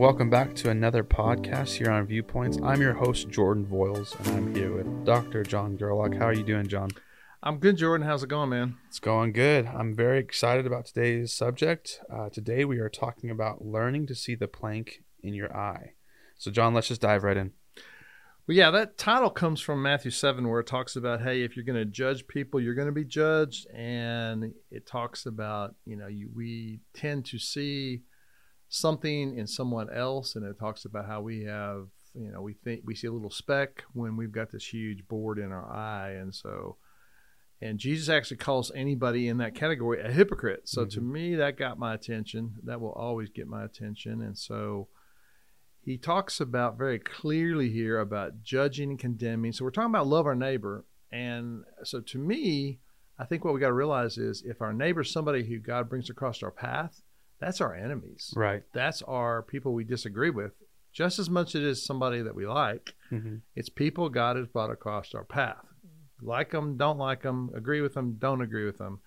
welcome back to another podcast here on Viewpoints. I'm your host, Jordan Voiles, and I'm here with Dr. John Gerlach. How are you doing, John? I'm good, Jordan. How's it going, man? It's going good. I'm very excited about today's subject. Uh, today, we are talking about learning to see the plank in your eye. So, John, let's just dive right in. Well, yeah, that title comes from Matthew 7, where it talks about, hey, if you're going to judge people, you're going to be judged. And it talks about, you know, you, we tend to see something in someone else. And it talks about how we have, you know, we think we see a little speck when we've got this huge board in our eye. And so, and Jesus actually calls anybody in that category a hypocrite. So mm-hmm. to me, that got my attention. That will always get my attention. And so, he talks about very clearly here about judging and condemning. So we're talking about love our neighbor. And so to me, I think what we got to realize is if our neighbor is somebody who God brings across our path, that's our enemies. Right. That's our people we disagree with just as much as it is somebody that we like. Mm-hmm. It's people God has brought across our path. Like them, don't like them, agree with them, don't agree with them.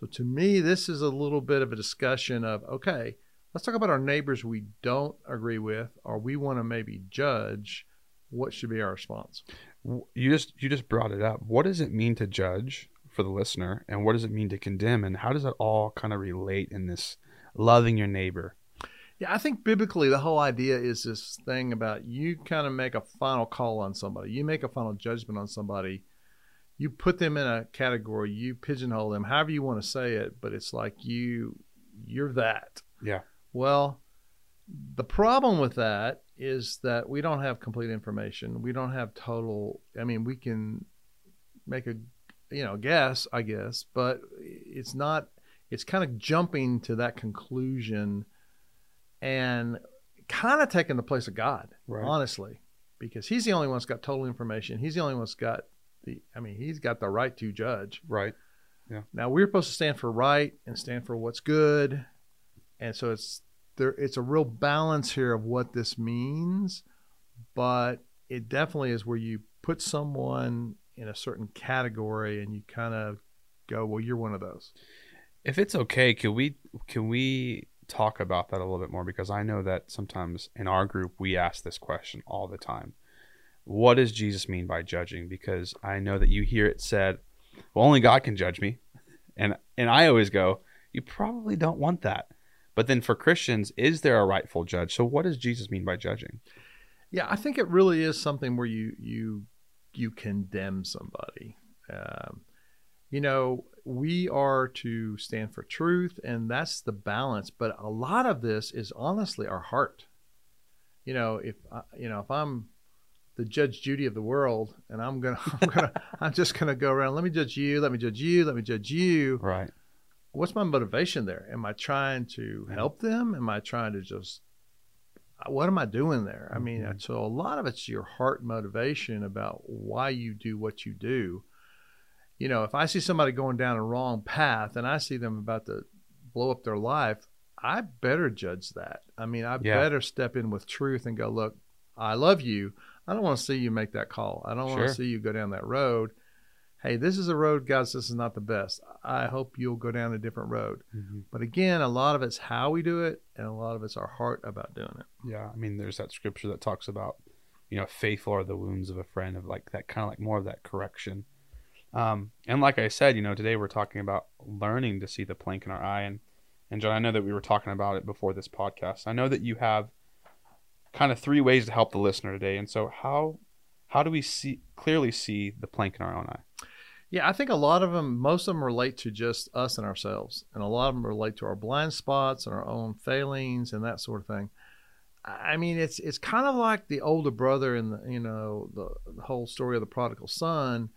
So to me, this is a little bit of a discussion of okay, let's talk about our neighbors we don't agree with or we want to maybe judge what should be our response you just you just brought it up what does it mean to judge for the listener and what does it mean to condemn and how does that all kind of relate in this loving your neighbor yeah i think biblically the whole idea is this thing about you kind of make a final call on somebody you make a final judgment on somebody you put them in a category you pigeonhole them however you want to say it but it's like you you're that yeah well, the problem with that is that we don't have complete information. We don't have total. I mean, we can make a you know guess, I guess, but it's not. It's kind of jumping to that conclusion and kind of taking the place of God, right. honestly, because He's the only one that's got total information. He's the only one that's got the. I mean, He's got the right to judge. Right. Yeah. Now we're supposed to stand for right and stand for what's good, and so it's there it's a real balance here of what this means, but it definitely is where you put someone in a certain category and you kind of go, well, you're one of those. If it's okay, can we can we talk about that a little bit more because I know that sometimes in our group we ask this question all the time. What does Jesus mean by judging? Because I know that you hear it said, well, only God can judge me. And and I always go, you probably don't want that. But then for Christians, is there a rightful judge? So what does Jesus mean by judging? Yeah, I think it really is something where you you you condemn somebody. Um, you know, we are to stand for truth, and that's the balance. But a lot of this is honestly our heart. You know, if you know, if I'm the Judge Judy of the world, and I'm gonna, I'm gonna, I'm just gonna go around. Let me judge you. Let me judge you. Let me judge you. Right what's my motivation there? Am I trying to help them? Am I trying to just what am I doing there? I mean, mm-hmm. so a lot of it's your heart motivation about why you do what you do. You know, if I see somebody going down a wrong path and I see them about to blow up their life, I better judge that. I mean, I yeah. better step in with truth and go, look, I love you. I don't want to see you make that call. I don't sure. want to see you go down that road hey, this is a road, God says is not the best. I hope you'll go down a different road. Mm-hmm. But again, a lot of it's how we do it, and a lot of it's our heart about doing it. Yeah, I mean, there's that scripture that talks about, you know, faithful are the wounds of a friend, of like that kind of like more of that correction. Um, and like I said, you know, today we're talking about learning to see the plank in our eye, and and John, I know that we were talking about it before this podcast. I know that you have kind of three ways to help the listener today, and so how how do we see clearly see the plank in our own eye? Yeah, I think a lot of them, most of them relate to just us and ourselves, and a lot of them relate to our blind spots and our own failings and that sort of thing. I mean, it's it's kind of like the older brother in the you know the, the whole story of the prodigal son.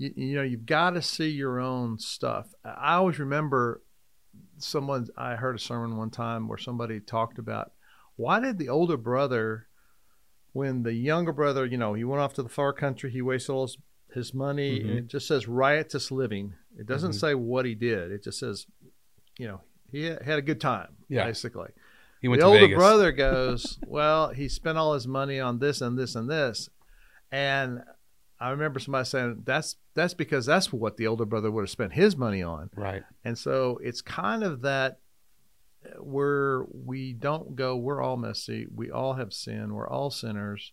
You, you know, you've got to see your own stuff. I always remember someone I heard a sermon one time where somebody talked about why did the older brother when the younger brother, you know, he went off to the far country, he wasted all his his money, mm-hmm. and it just says riotous living. It doesn't mm-hmm. say what he did. It just says, you know, he had a good time, yeah. basically. He went the older Vegas. brother goes, well, he spent all his money on this and this and this, and I remember somebody saying that's that's because that's what the older brother would have spent his money on, right? And so it's kind of that where we don't go, we're all messy. We all have sin. We're all sinners.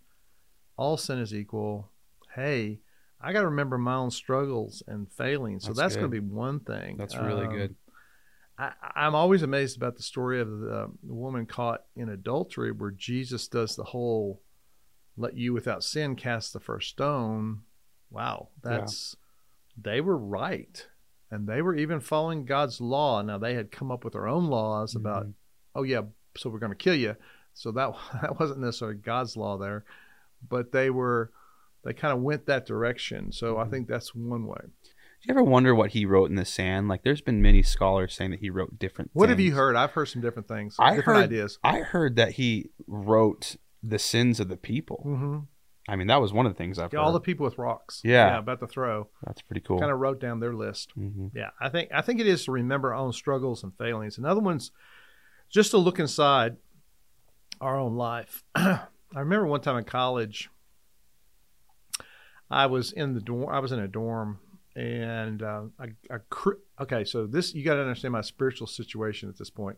All sin is equal. Hey, I got to remember my own struggles and failings. So That's that's, going to be one thing. That's really Um, good. I, I'm always amazed about the story of the, the woman caught in adultery, where Jesus does the whole "let you without sin cast the first stone." Wow, Yeah. that's they were right, and they were even following God's law. Now they had come up with their own laws about, Mhm. oh yeah, so we're going to kill you. So that that wasn't necessarily God's law there, but they were they kind of went that direction. So I Mhm. think that's one way. Do you ever wonder what he wrote in the sand? Like, there's been many scholars saying that he wrote different. What have you heard? I've heard some different things, I different heard- ideas. I heard that he wrote the sins of the people. hmm I mean, that was one of the things I've all the people with rocks. Yeah. about to throw. That's pretty cool. Kind of wrote down their list. hmm Yeah, I think I think it is to remember our own struggles and failings. Another one's just to look inside our own life. I remember one time in college, I was in the dorm. I was in a dorm, and uh, I, I cr- okay. So this you got to understand my spiritual situation at this point.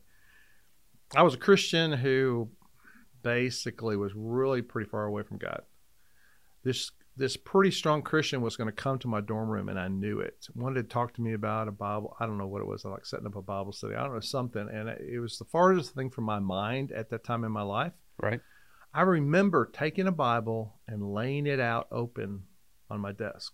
I was a Christian who basically was really pretty far away from God. This this pretty strong Christian was going to come to my dorm room, and I knew it. Wanted to talk to me about a Bible. I don't know what it was. I like setting up a Bible study. I don't know something, and it was the farthest thing from my mind at that time in my life. Right. I remember taking a Bible and laying it out open on my desk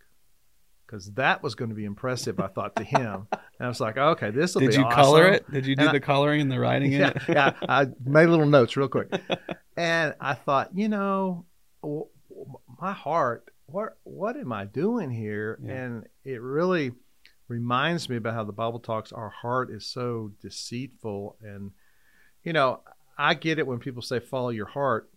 because that was going to be impressive. I thought to him, and I was like, "Okay, this will be." Did you awesome. color it? Did you do And I- the coloring and the writing in yeah, it? yeah. I made little notes real quick, and I thought, you know, my heart, what what am I doing here? Yeah. And it really reminds me about how the Bible talks. Our heart is so deceitful, and you know, I get it when people say follow your heart.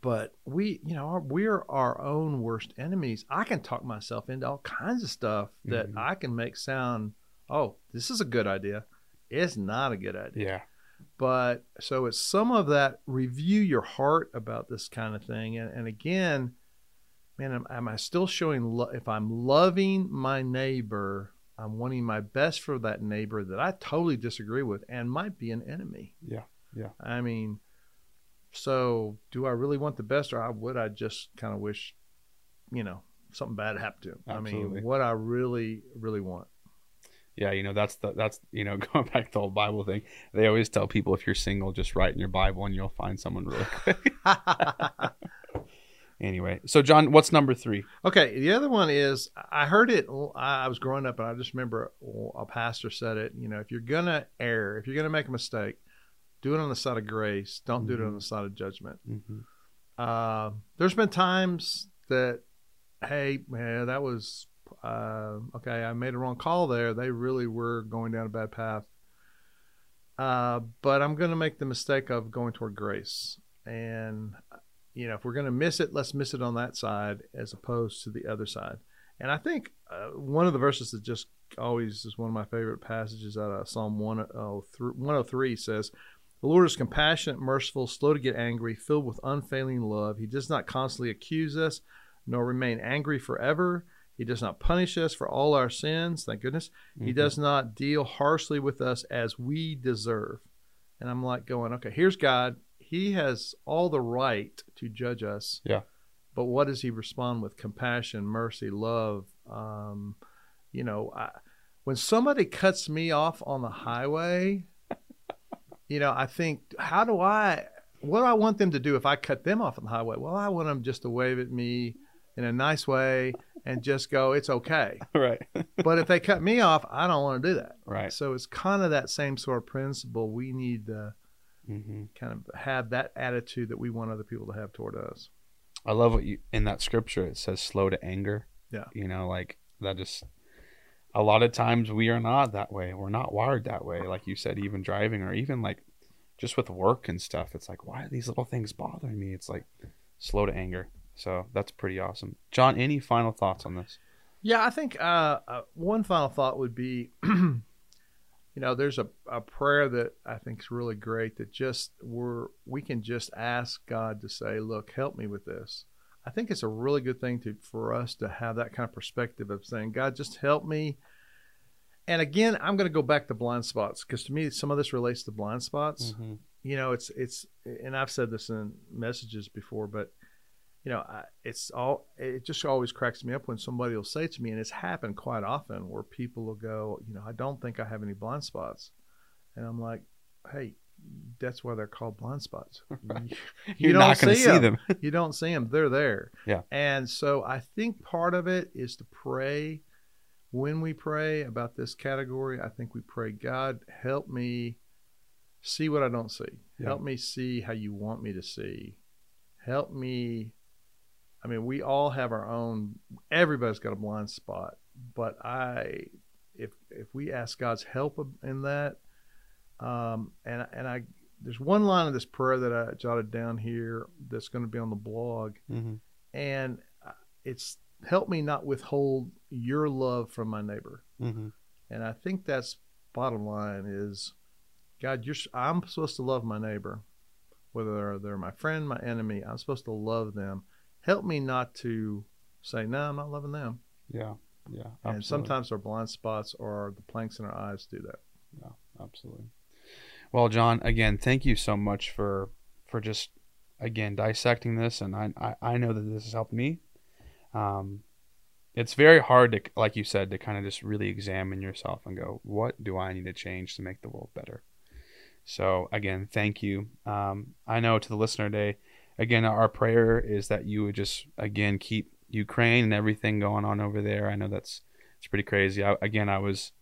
But we, you know, we're our own worst enemies. I can talk myself into all kinds of stuff that Mhm. I can make sound, oh, this is a good idea. It's not a good idea yeah. but so it's some of that review your heart about this kind of thing and, and again man am, am i still showing lo- if i'm loving my neighbor i'm wanting my best for that neighbor that i totally disagree with and might be an enemy Yeah, yeah. i mean so do i really want the best or I, would i just kind of wish you know something bad happened to him i mean what i really really want Yeah, you know that's the that's you know going back to the whole Bible thing. They always tell people if you're single, just write in your Bible and you'll find someone really quick. anyway, so John, what's number three? Okay, the other one is I heard it. I was growing up, and I just remember a pastor said it. You know, if you're gonna err, if you're gonna make a mistake, do it on the side of grace. Don't do it on Mhm. the side of judgment. Mm-hmm. Uh, there's been times that, hey, man, that was uh, okay. I made a wrong call there. They really were going down a bad path. Uh, but I'm going to make the mistake of going toward grace. And, you know, if we're going to miss it, let's miss it on that side as opposed to the other side. And I think uh, one of the verses that just always is one of my favorite passages out of Psalm 103, 103 says, The Lord is compassionate, merciful, slow to get angry, filled with unfailing love. He does not constantly accuse us, nor remain angry forever. He does not punish us for all our sins, thank goodness. He Mm-hmm. does not deal harshly with us as we deserve. And I'm like going, okay, here's God. He has all the right to judge us. Yeah. But what does he respond with? Compassion, mercy, love. Um, you know, I, when somebody cuts me off on the highway, you know, I think, how do I, what do I want them to do if I cut them off on the highway? Well, I want them just to wave at me in a nice way and just go, it's okay. right, But if they cut me off, I don't want to do that. right. So it's kind of that same sort of principle. We need to Mm-hmm. kind of have that attitude that we want other people to have toward us. I love what you in that scripture. It says slow to anger. Yeah. you know, like that. Just a lot of times we are not that way. We're not wired that way. Like you said, even driving or even like just with work and stuff. It's like why are these little things bothering me? It's like slow to anger. So that's pretty awesome. John, any final thoughts on this? Yeah, I think uh, uh, one final thought would be, you know, there's a, a prayer that I think is really great that just we're we can just ask God to say, look, help me with this. I think it's a really good thing to for us to have that kind of perspective of saying, God, just help me. And again, I'm going to go back to blind spots because to me, some of this relates to blind spots. Mhm. You know, it's it's, and I've said this in messages before, but you know, I, it's all. It just always cracks me up when somebody will say to me, and it's happened quite often, where people will go, you know, I don't think I have any blind spots, and I'm like, hey, that's why they're called blind spots. Right. You You're don't not going to see see 'em. them. you don't see them they're there Yeah. and so i think part of it is to pray when we pray about this category i think we pray god help me see what i don't see Yeah. help me see how you want me to see help me i mean we all have our own everybody's got a blind spot but i if if we ask god's help in that um and and i there's one line of this prayer that I jotted down here that's going to be on the blog, Mhm. and uh, it's help me not withhold your love from my neighbor. Mhm. And I think that's bottom line is, God, you're I'm supposed to love my neighbor, whether they're my friend, my enemy. I'm supposed to love them. Help me not to say no, I'm not loving them. Yeah. Yeah. And sometimes our blind spots or the planks in our eyes do that. Yeah, absolutely. Well, John, again, thank you so much for for just again dissecting this, and I I, I know that this has helped me. Um, it's very hard to, like you said, to kind of just really examine yourself and go, what do I need to change to make the world better? So again, thank you. Um, I know to the listener today, again, our prayer is that you would just again keep Ukraine and everything going on over there. I know that's it's pretty crazy. I, again, I was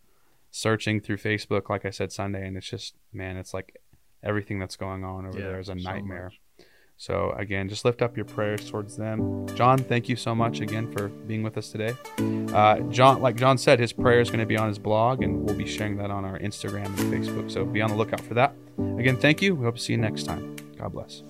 searching through Facebook, like I said Sunday, and it's just man, it's like everything that's going on over Yeah, there is a so nightmare. much. So again, just lift up your prayers towards them. John, thank you so much again for being with us today. Uh, John, like John said, his prayer is going to be on his blog, and we'll be sharing that on our Instagram and Facebook. So be on the lookout for that. Again, thank you. We hope to see you next time. God bless.